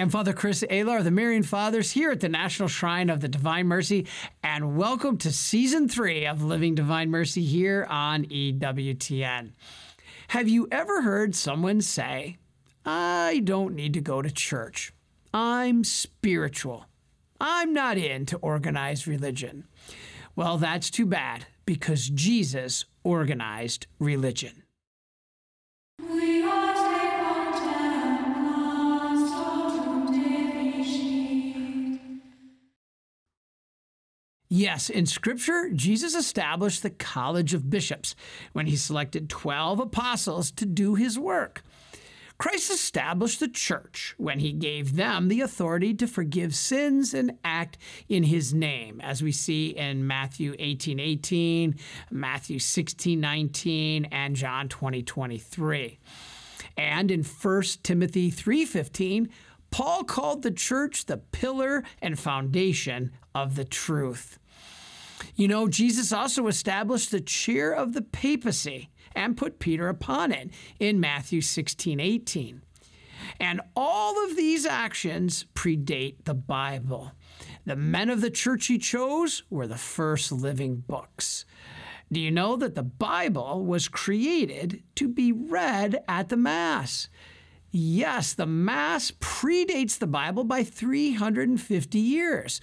I'm Father Chris Alar of the Marian Fathers here at the National Shrine of the Divine Mercy, and welcome to season three of Living Divine Mercy here on EWTN. Have you ever heard someone say, I don't need to go to church? I'm spiritual. I'm not into organized religion. Well, that's too bad because Jesus organized religion. Yes, in Scripture, Jesus established the College of Bishops when he selected 12 apostles to do his work. Christ established the church when he gave them the authority to forgive sins and act in his name, as we see in Matthew 18 18, Matthew 16 19, and John 20 23. And in 1 Timothy 3:15, Paul called the church the pillar and foundation of the truth. You know, Jesus also established the chair of the papacy and put Peter upon it in Matthew 16 18. And all of these actions predate the Bible. The men of the church he chose were the first living books. Do you know that the Bible was created to be read at the Mass? Yes, the Mass predates the Bible by 350 years.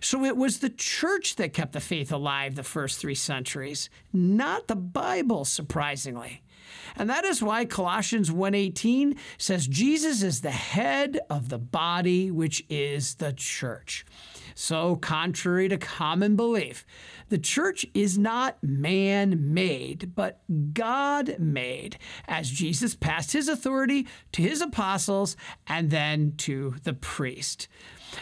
So it was the church that kept the faith alive the first three centuries, not the Bible, surprisingly. And that is why Colossians 1:18 says Jesus is the head of the body which is the church. So contrary to common belief, the church is not man made, but God made, as Jesus passed his authority to his apostles and then to the priest.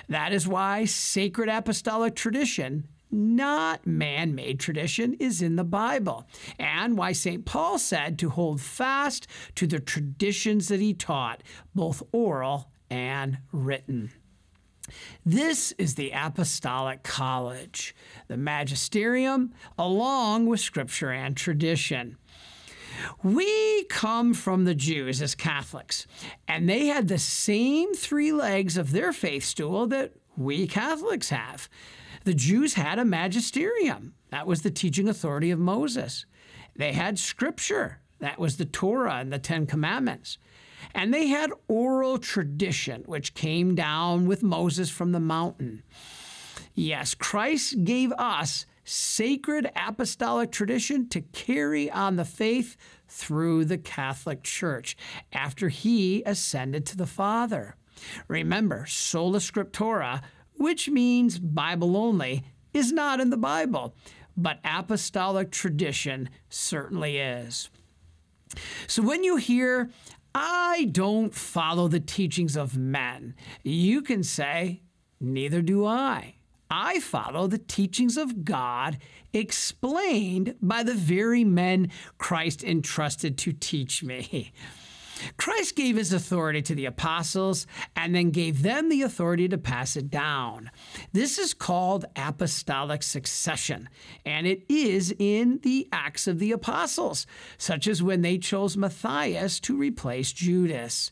That is why sacred apostolic tradition not man made tradition is in the Bible, and why St. Paul said to hold fast to the traditions that he taught, both oral and written. This is the Apostolic College, the magisterium, along with scripture and tradition. We come from the Jews as Catholics, and they had the same three legs of their faith stool that we Catholics have. The Jews had a magisterium, that was the teaching authority of Moses. They had scripture, that was the Torah and the Ten Commandments. And they had oral tradition, which came down with Moses from the mountain. Yes, Christ gave us sacred apostolic tradition to carry on the faith through the Catholic Church after he ascended to the Father. Remember, sola scriptura, which means Bible only, is not in the Bible, but apostolic tradition certainly is. So when you hear I don't follow the teachings of men. You can say, Neither do I. I follow the teachings of God explained by the very men Christ entrusted to teach me. Christ gave his authority to the apostles and then gave them the authority to pass it down. This is called apostolic succession, and it is in the Acts of the Apostles, such as when they chose Matthias to replace Judas.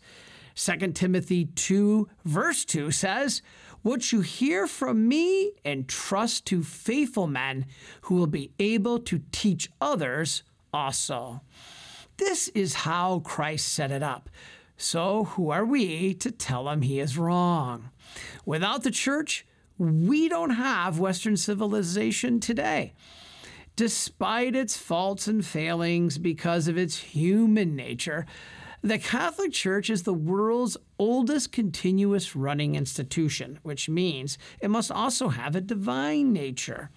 2 Timothy 2, verse 2 says, What you hear from me, entrust to faithful men who will be able to teach others also. This is how Christ set it up. So, who are we to tell him he is wrong? Without the church, we don't have Western civilization today. Despite its faults and failings because of its human nature, the Catholic Church is the world's oldest continuous running institution, which means it must also have a divine nature.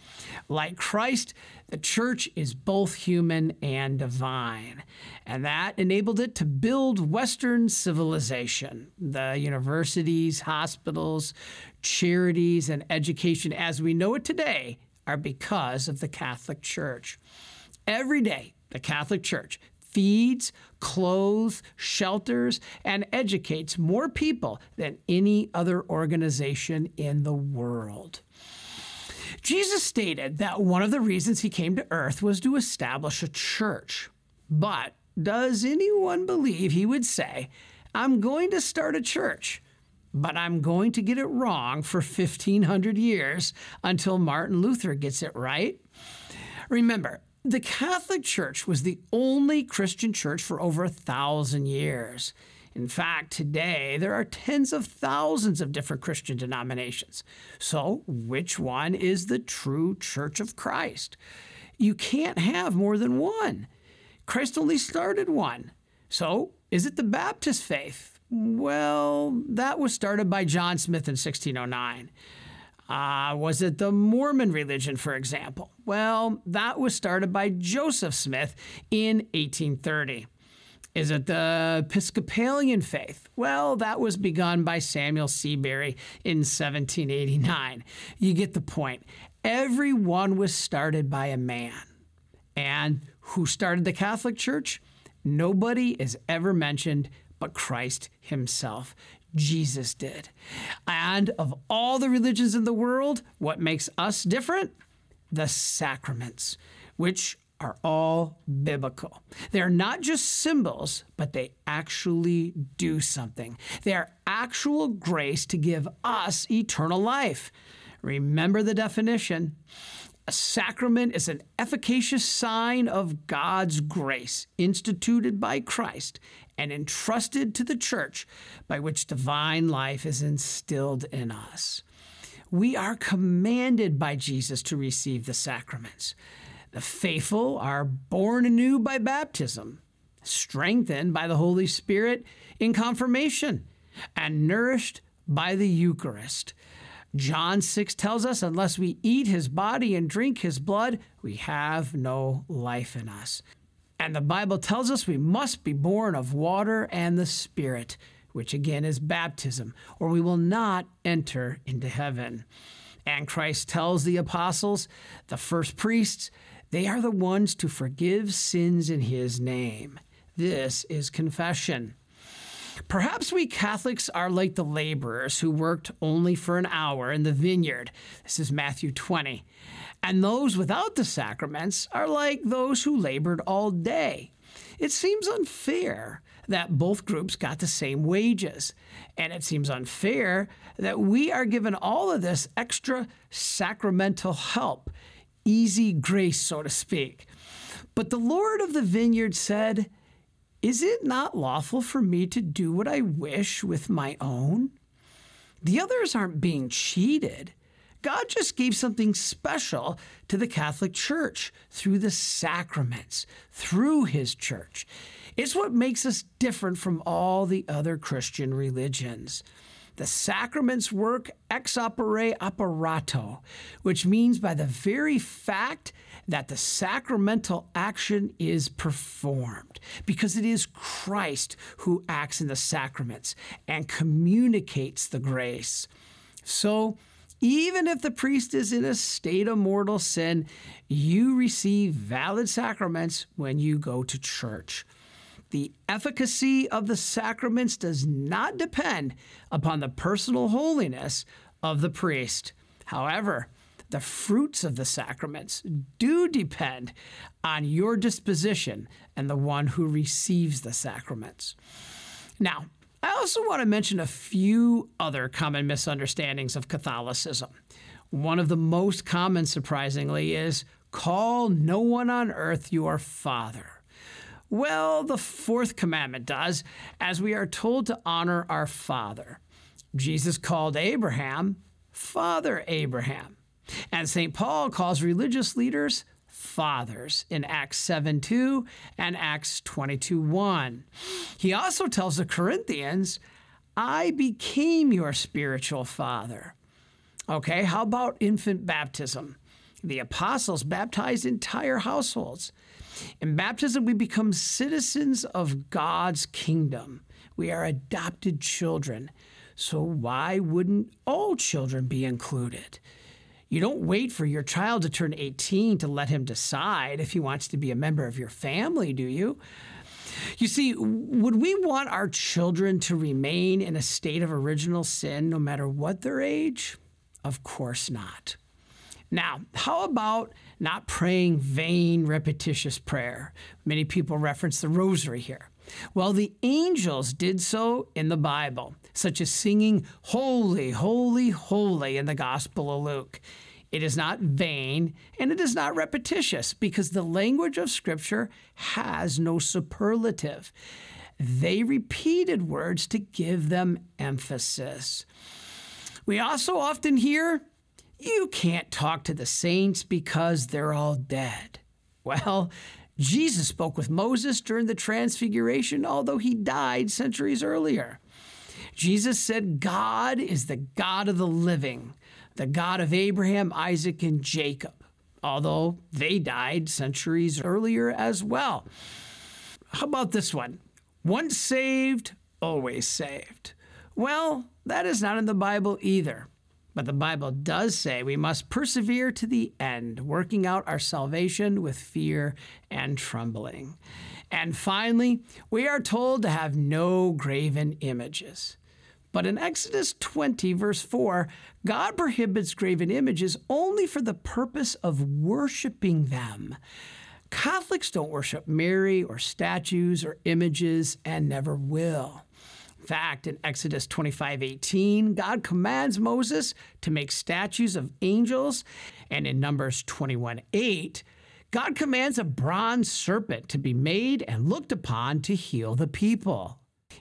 Like Christ, the church is both human and divine. And that enabled it to build Western civilization. The universities, hospitals, charities, and education as we know it today are because of the Catholic Church. Every day, the Catholic Church feeds, clothes, shelters, and educates more people than any other organization in the world. Jesus stated that one of the reasons he came to earth was to establish a church. But does anyone believe he would say, I'm going to start a church, but I'm going to get it wrong for 1500 years until Martin Luther gets it right. Remember, the Catholic Church was the only Christian church for over a thousand years. In fact, today there are tens of thousands of different Christian denominations. So, which one is the true Church of Christ? You can't have more than one. Christ only started one. So, is it the Baptist faith? Well, that was started by John Smyth in 1609. Uh, was it the Mormon religion, for example? Well, that was started by Joseph Smith in 1830. Is it the Episcopalian faith? Well, that was begun by Samuel Seabury in 1789. You get the point. Everyone was started by a man. And who started the Catholic Church? Nobody is ever mentioned but Christ himself. Jesus did. And of all the religions in the world, what makes us different? The sacraments, which are all biblical. They're not just symbols, but they actually do something. They are actual grace to give us eternal life. Remember the definition. A sacrament is an efficacious sign of God's grace instituted by Christ and entrusted to the church by which divine life is instilled in us. We are commanded by Jesus to receive the sacraments. The faithful are born anew by baptism, strengthened by the Holy Spirit in confirmation, and nourished by the Eucharist. John 6 tells us, unless we eat his body and drink his blood, we have no life in us. And the Bible tells us we must be born of water and the Spirit, which again is baptism, or we will not enter into heaven. And Christ tells the apostles, the first priests, they are the ones to forgive sins in his name. This is confession. Perhaps we Catholics are like the laborers who worked only for an hour in the vineyard. This is Matthew 20. And those without the sacraments are like those who labored all day. It seems unfair that both groups got the same wages. And it seems unfair that we are given all of this extra sacramental help easy grace, so to speak. But the Lord of the vineyard said, Is it not lawful for me to do what I wish with my own? The others aren't being cheated. God just gave something special to the Catholic Church through the sacraments, through His church. It's what makes us different from all the other Christian religions. The sacraments work ex opere operato, which means by the very fact that the sacramental action is performed, because it is Christ who acts in the sacraments and communicates the grace. So, even if the priest is in a state of mortal sin, you receive valid sacraments when you go to church. The efficacy of the sacraments does not depend upon the personal holiness of the priest. However, the fruits of the sacraments do depend on your disposition and the one who receives the sacraments. Now, I also want to mention a few other common misunderstandings of Catholicism. One of the most common, surprisingly, is call no one on earth your father. Well, the fourth commandment does, as we are told to honor our father. Jesus called Abraham Father Abraham. And St. Paul calls religious leaders fathers in Acts 7 2 and Acts 22 1. He also tells the Corinthians, I became your spiritual father. Okay, how about infant baptism? The apostles baptized entire households. In baptism, we become citizens of God's kingdom. We are adopted children. So, why wouldn't all children be included? You don't wait for your child to turn 18 to let him decide if he wants to be a member of your family, do you? You see, would we want our children to remain in a state of original sin no matter what their age? Of course not. Now, how about not praying vain, repetitious prayer? Many people reference the rosary here. Well, the angels did so in the Bible, such as singing Holy, Holy, Holy in the Gospel of Luke. It is not vain and it is not repetitious because the language of Scripture has no superlative. They repeated words to give them emphasis. We also often hear, You can't talk to the saints because they're all dead. Well, Jesus spoke with Moses during the Transfiguration, although he died centuries earlier. Jesus said, God is the God of the living, the God of Abraham, Isaac, and Jacob, although they died centuries earlier as well. How about this one? Once saved, always saved. Well, that is not in the Bible either. But the Bible does say we must persevere to the end, working out our salvation with fear and trembling. And finally, we are told to have no graven images. But in Exodus 20, verse 4, God prohibits graven images only for the purpose of worshiping them. Catholics don't worship Mary or statues or images and never will fact, in Exodus 25 18, God commands Moses to make statues of angels. And in Numbers 21 8, God commands a bronze serpent to be made and looked upon to heal the people.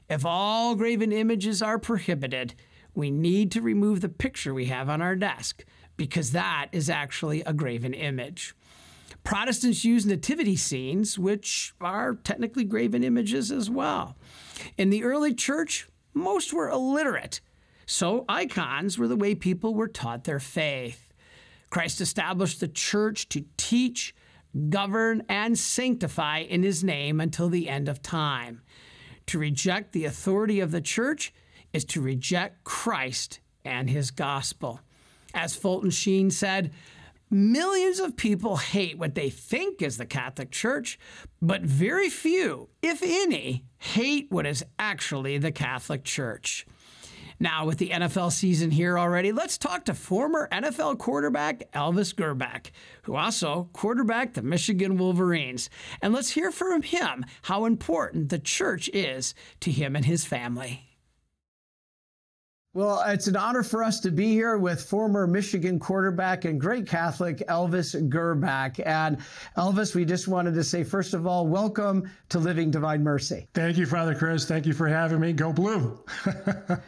If all graven images are prohibited, we need to remove the picture we have on our desk because that is actually a graven image. Protestants use nativity scenes, which are technically graven images as well. In the early church, most were illiterate, so icons were the way people were taught their faith. Christ established the church to teach, govern, and sanctify in his name until the end of time. To reject the authority of the church is to reject Christ and his gospel. As Fulton Sheen said, Millions of people hate what they think is the Catholic Church, but very few, if any, hate what is actually the Catholic Church. Now, with the NFL season here already, let's talk to former NFL quarterback Elvis Grbac, who also quarterbacked the Michigan Wolverines. And let's hear from him how important the church is to him and his family. Well, it's an honor for us to be here with former Michigan quarterback and great Catholic Elvis Grbac. And Elvis, we just wanted to say, first of all, welcome to Living Divine Mercy. Thank you, Father Chris. Thank you for having me. Go Blue.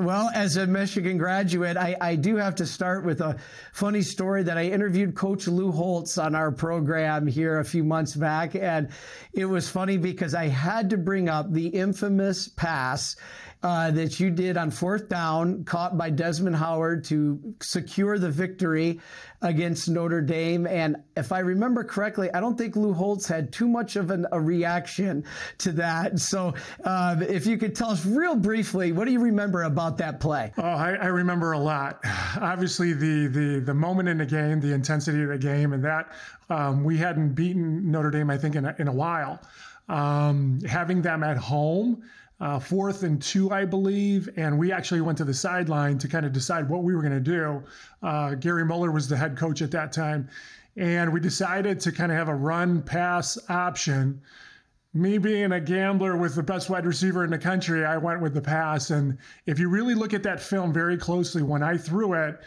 Well, as a Michigan graduate, I, I, do have to start with a funny story that I interviewed Coach Lou Holtz on our program here a few months back. And it was funny because I had to bring up the infamous pass uh, that you did on fourth down, caught by Desmond Howard to secure the victory against Notre Dame. And if I remember correctly, I don't think Lou Holtz had too much of an, a reaction to that. So uh, if you could tell us real briefly, what do you remember about that play? Oh, I, I remember a lot. Obviously, the, the, the moment in the game, the intensity of the game, and that um, we hadn't beaten Notre Dame, I think, in a, in a while. Um, having them at home, uh, fourth and two, I believe. And we actually went to the sideline to kind of decide what we were going to do. Uh, Gary Moeller was the head coach at that time. And we decided to kind of have a run pass option. Me being a gambler with the best wide receiver in the country, I went with the pass. And if you really look at that film very closely, when I threw it,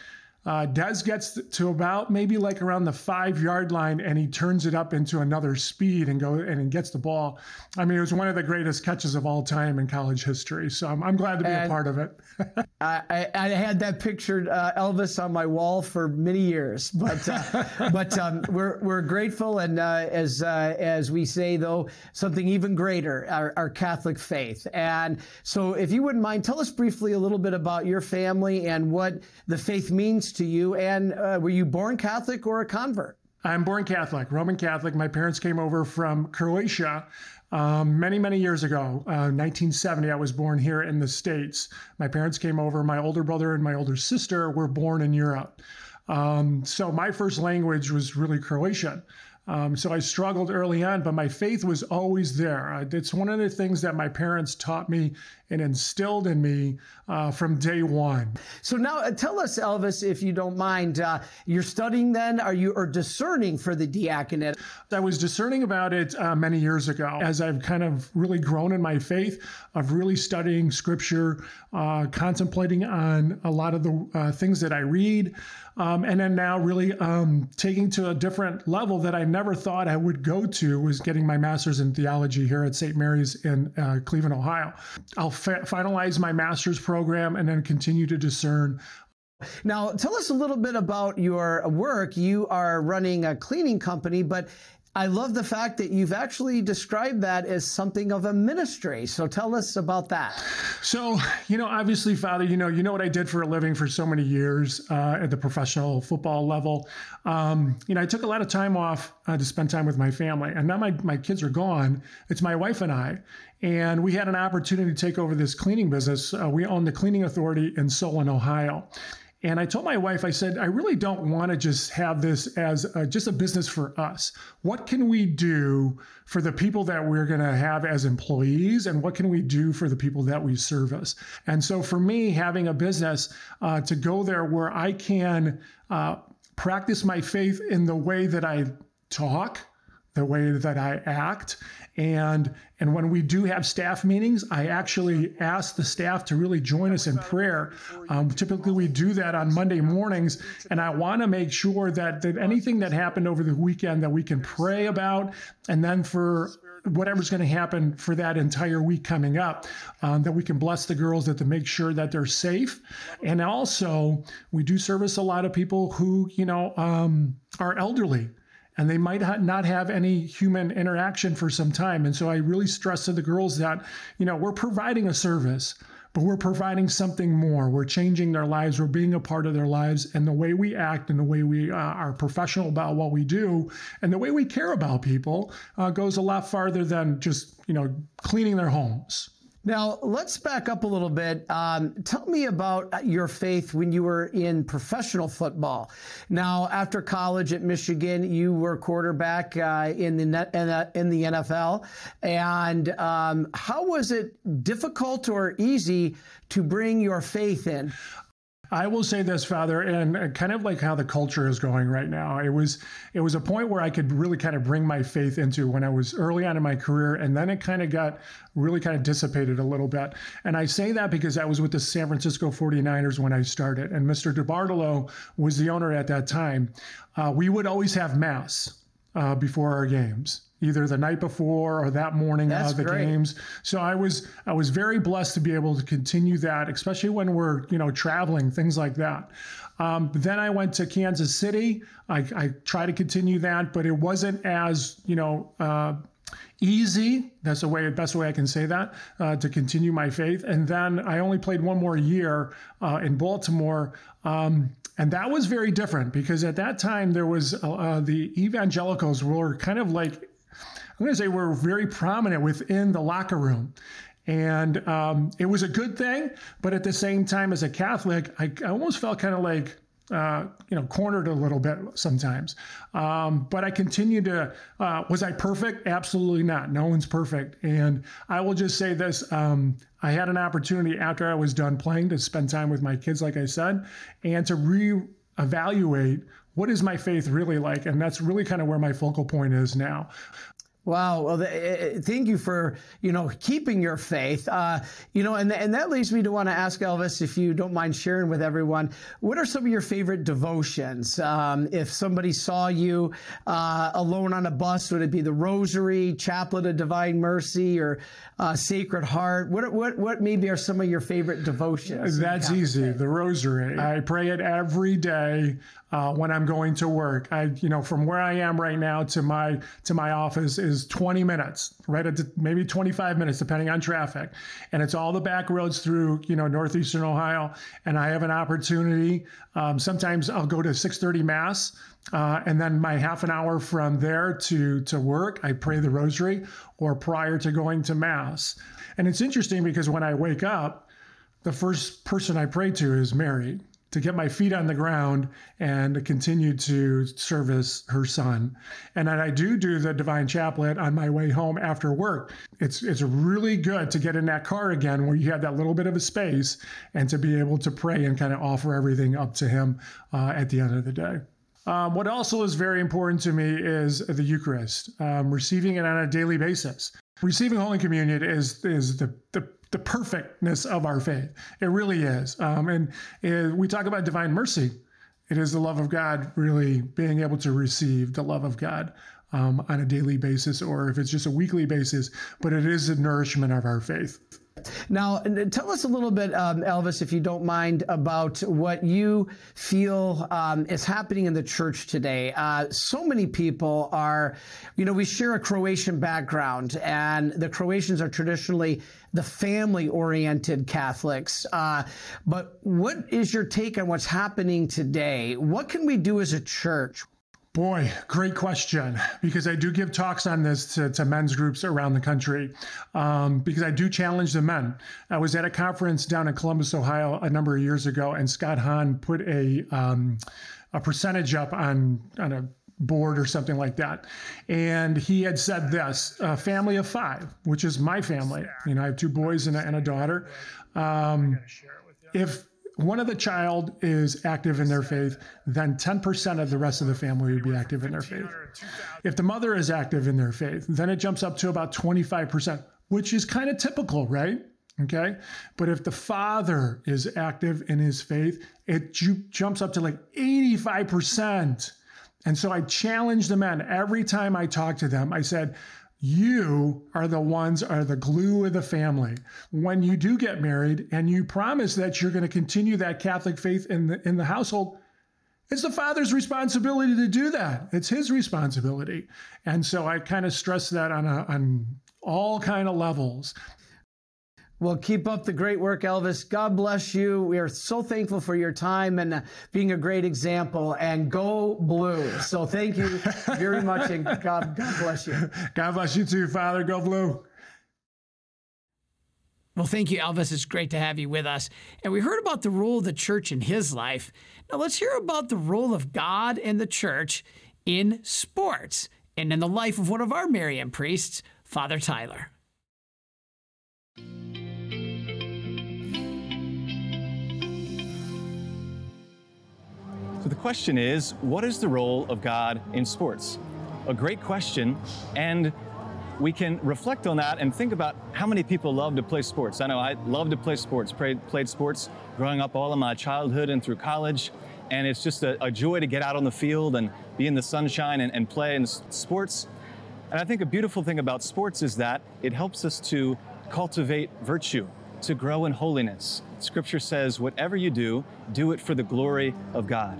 uh, Dez gets to about maybe like around the five yard line and he turns it up into another speed and go and gets the ball. I mean, it was one of the greatest catches of all time in college history. So I'm, I'm glad to be and a part of it. I, I, had that pictured uh, Elvis on my wall for many years, but uh, but um, we're we're grateful and uh, as uh, as we say though something even greater our, our Catholic faith. And so if you wouldn't mind, tell us briefly a little bit about your family and what the faith means to you. And uh, were you born Catholic or a convert? I'm born Catholic, Roman Catholic. My parents came over from Croatia um, many, many years ago. Uh, 1970, I was born here in the States. My parents came over. My older brother and my older sister were born in Europe. Um, so my first language was really Croatian. Um, so I struggled early on, but my faith was always there. It's one of the things that my parents taught me and instilled in me uh, from day one. So now uh, tell us, Elvis, if you don't mind, uh, you're studying then, are you or discerning for the diaconate? I was discerning about it uh, many years ago as I've kind of really grown in my faith of really studying scripture, uh, contemplating on a lot of the uh, things that I read, um, and then now really um, taking to a different level that I never thought I would go to was getting my master's in theology here at St. Mary's in uh, Cleveland, Ohio. I'll fa- finalize my master's program and then continue to discern now, tell us a little bit about your work. You are running a cleaning company, but I love the fact that you've actually described that as something of a ministry. So tell us about that. So, you know, obviously, Father, you know, you know what I did for a living for so many years uh, at the professional football level. Um, you know, I took a lot of time off uh, to spend time with my family, and now my my kids are gone. It's my wife and I, and we had an opportunity to take over this cleaning business. Uh, we own the cleaning authority in Solon, Ohio. And I told my wife, I said, I really don't want to just have this as a, just a business for us. What can we do for the people that we're going to have as employees? And what can we do for the people that we service? And so for me, having a business uh, to go there where I can uh, practice my faith in the way that I talk, the way that I act. And and when we do have staff meetings, I actually ask the staff to really join us in prayer. Um, typically, we do that on Monday mornings, and I want to make sure that, that anything that happened over the weekend that we can pray about, and then for whatever's going to happen for that entire week coming up, um, that we can bless the girls that to make sure that they're safe. And also, we do service a lot of people who, you know, um, are elderly and they might not have any human interaction for some time. And so I really stress to the girls that, you know, we're providing a service, but we're providing something more. We're changing their lives. We're being a part of their lives. And the way we act and the way we uh, are professional about what we do and the way we care about people uh, goes a lot farther than just, you know, cleaning their homes. Now, let's back up a little bit. Um, tell me about your faith when you were in professional football. Now, after college at Michigan, you were quarterback uh, in, the net, in the NFL. And um, how was it difficult or easy to bring your faith in? I will say this, Father, and kind of like how the culture is going right now. It was it was a point where I could really kind of bring my faith into when I was early on in my career, and then it kind of got really kind of dissipated a little bit. And I say that because I was with the San Francisco 49ers when I started, and Mr. DeBartolo was the owner at that time. Uh, we would always have mass uh, before our games either the night before or that morning That's of the great. games. So I was I was very blessed to be able to continue that, especially when we're you know traveling things like that. Um, then I went to Kansas City. I, I try to continue that, but it wasn't as you know. Uh, easy. That's the way, best way I can say that uh, to continue my faith. And then I only played one more year uh, in Baltimore. Um, and that was very different because at that time there was uh, uh the evangelicals were kind of like I'm going to say we're very prominent within the locker room. And um, it was a good thing, but at the same time, as a Catholic, I, I almost felt kind of like uh, you know, cornered a little bit sometimes. Um, but I continue to, uh, was I perfect? Absolutely not. No one's perfect. And I will just say this um, I had an opportunity after I was done playing to spend time with my kids, like I said, and to re evaluate what is my faith really like? And that's really kind of where my focal point is now. Wow. Well, th- eh, eh, thank you for you know keeping your faith. Uh, you know, and and that leads me to want to ask Elvis if you don't mind sharing with everyone what are some of your favorite devotions. Um, if somebody saw you uh, alone on a bus, would it be the Rosary, Chaplet of Divine Mercy, or uh, Sacred Heart? What what what maybe are some of your favorite devotions? That's easy. The Rosary. I pray it every day uh, when I'm going to work. I, you know, from where I am right now to my to my office is 20 minutes, right at maybe 25 minutes, depending on traffic, and it's all the back roads through, you know, northeastern Ohio. And I have an opportunity. Um, sometimes I'll go to 6:30 mass. Uh, and then my half an hour from there to to work, I pray the rosary or prior to going to mass. And it's interesting because when I wake up, the first person I pray to is Mary to get my feet on the ground and continue to service her son. And I do do the divine chaplet on my way home after work. It's it's really good to get in that car again where you have that little bit of a space and to be able to pray and kind of offer everything up to him uh, at the end of the day. Um, what also is very important to me is the Eucharist, um, receiving it on a daily basis. Receiving Holy Communion is is the, the the perfectness of our faith. It really is. Um, and we talk about divine mercy. It is the love of God, really being able to receive the love of God um, on a daily basis, or if it's just a weekly basis, but it is the nourishment of our faith. Now, tell us a little bit, um, Elvis, if you don't mind, about what you feel um, is happening in the church today. Uh, so many people are, you know, we share a Croatian background, and the Croatians are traditionally the family oriented Catholics. Uh, but what is your take on what's happening today? What can we do as a church? Boy, great question. Because I do give talks on this to, to men's groups around the country. Um, because I do challenge the men. I was at a conference down in Columbus, Ohio, a number of years ago, and Scott Hahn put a um, a percentage up on on a board or something like that, and he had said this: a family of five, which is my family. You know, I have two boys and a, and a daughter. Um, if one of the child is active in their faith, then 10% of the rest of the family would be active in their faith. If the mother is active in their faith, then it jumps up to about 25%, which is kind of typical, right? Okay. But if the father is active in his faith, it ju- jumps up to like 85%. And so I challenge the men every time I talk to them. I said, you are the ones are the glue of the family. When you do get married and you promise that you're going to continue that catholic faith in the in the household it's the father's responsibility to do that. It's his responsibility. And so i kind of stress that on a, on all kind of levels well, keep up the great work, Elvis. God bless you. We are so thankful for your time and uh, being a great example. And go blue. So thank you very much, and God, God bless you. God bless you too, Father. Go blue. Well, thank you, Elvis. It's great to have you with us. And we heard about the role of the church in his life. Now let's hear about the role of God and the church in sports and in the life of one of our Marian priests, Father Tyler. So the question is, what is the role of God in sports? A great question, and we can reflect on that and think about how many people love to play sports. I know I love to play sports, played, played sports growing up all of my childhood and through college, and it's just a, a joy to get out on the field and be in the sunshine and, and play in sports. And I think a beautiful thing about sports is that it helps us to cultivate virtue, to grow in holiness. Scripture says, whatever you do, do it for the glory of God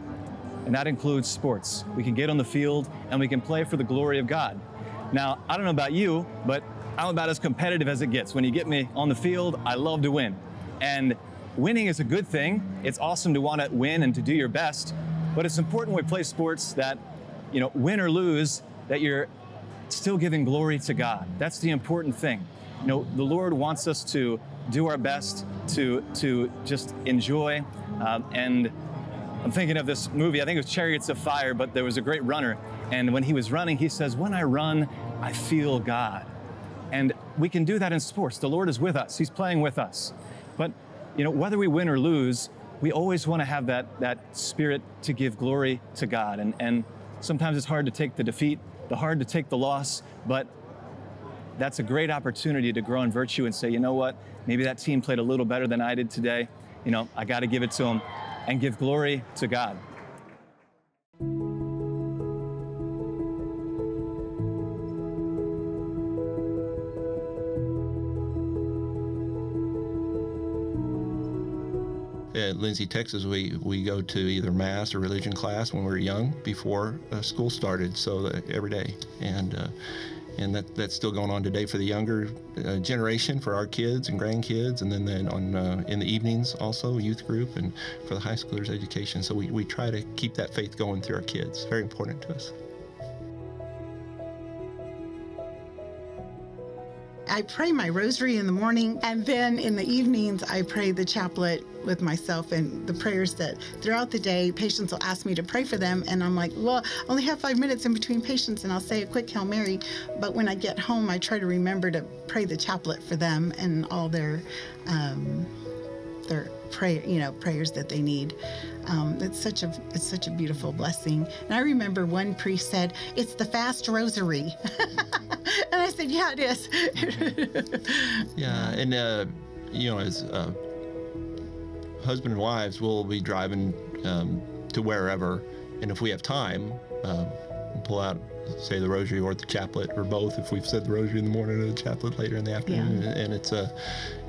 and that includes sports. We can get on the field and we can play for the glory of God. Now, I don't know about you, but I'm about as competitive as it gets. When you get me on the field, I love to win. And winning is a good thing. It's awesome to want to win and to do your best, but it's important when we play sports that, you know, win or lose, that you're still giving glory to God. That's the important thing. You know, the Lord wants us to do our best to to just enjoy um, and I'm thinking of this movie, I think it was Chariots of Fire, but there was a great runner. And when he was running, he says, When I run, I feel God. And we can do that in sports. The Lord is with us, He's playing with us. But, you know, whether we win or lose, we always want to have that, that spirit to give glory to God. And, and sometimes it's hard to take the defeat, the hard to take the loss, but that's a great opportunity to grow in virtue and say, you know what, maybe that team played a little better than I did today. You know, I got to give it to them and give glory to God. At Lindsay, Texas, we, we go to either mass or religion class when we were young before uh, school started, so every day. And uh, and that, that's still going on today for the younger uh, generation, for our kids and grandkids, and then, then on uh, in the evenings also youth group and for the high schoolers education. So we, we try to keep that faith going through our kids. Very important to us. I pray my rosary in the morning, and then in the evenings, I pray the chaplet with myself and the prayers that throughout the day patients will ask me to pray for them and i'm like well I only have five minutes in between patients and i'll say a quick hail mary. But when i get home i try to remember to pray the chaplet for them and all their um, their prayer, you know, prayers that they need. Um, it's such a it's such a beautiful blessing. And I remember one priest said, "It's the fast rosary," and I said, "Yeah, it is." yeah, and uh, you know, as uh, husband and wives, we'll be driving um, to wherever, and if we have time, uh, we'll pull out say the rosary or the chaplet or both if we've said the rosary in the morning or the chaplet later in the afternoon yeah. and it's a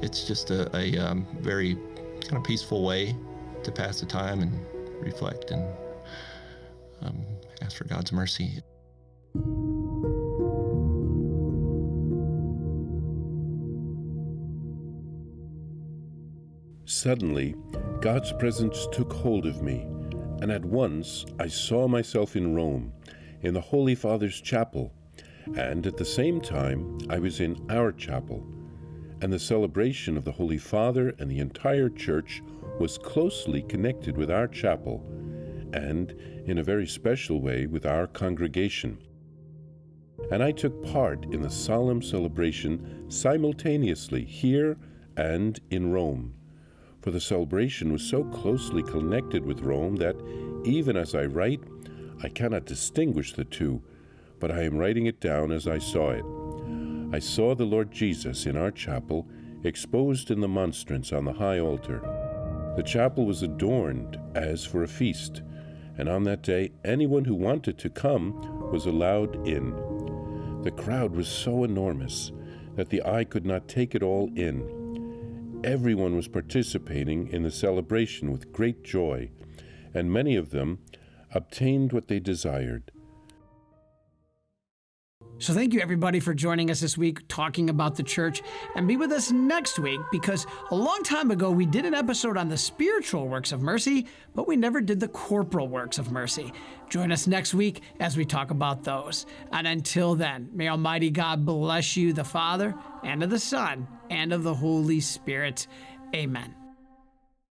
it's just a, a um, very kind of peaceful way to pass the time and reflect and um, ask for God's mercy. Suddenly, God's presence took hold of me, and at once I saw myself in Rome, in the Holy Father's chapel, and at the same time I was in our chapel and the celebration of the Holy Father and the entire Church was closely connected with our chapel and, in a very special way, with our congregation. And I took part in the solemn celebration simultaneously here and in Rome. For the celebration was so closely connected with Rome that, even as I write, I cannot distinguish the two, but I am writing it down as I saw it. I saw the Lord Jesus in our chapel, exposed in the monstrance on the high altar. The chapel was adorned as for a feast, and on that day anyone who wanted to come was allowed in. The crowd was so enormous that the eye could not take it all in. Everyone was participating in the celebration with great joy, and many of them obtained what they desired. So, thank you everybody for joining us this week talking about the church. And be with us next week because a long time ago we did an episode on the spiritual works of mercy, but we never did the corporal works of mercy. Join us next week as we talk about those. And until then, may Almighty God bless you, the Father, and of the Son, and of the Holy Spirit. Amen.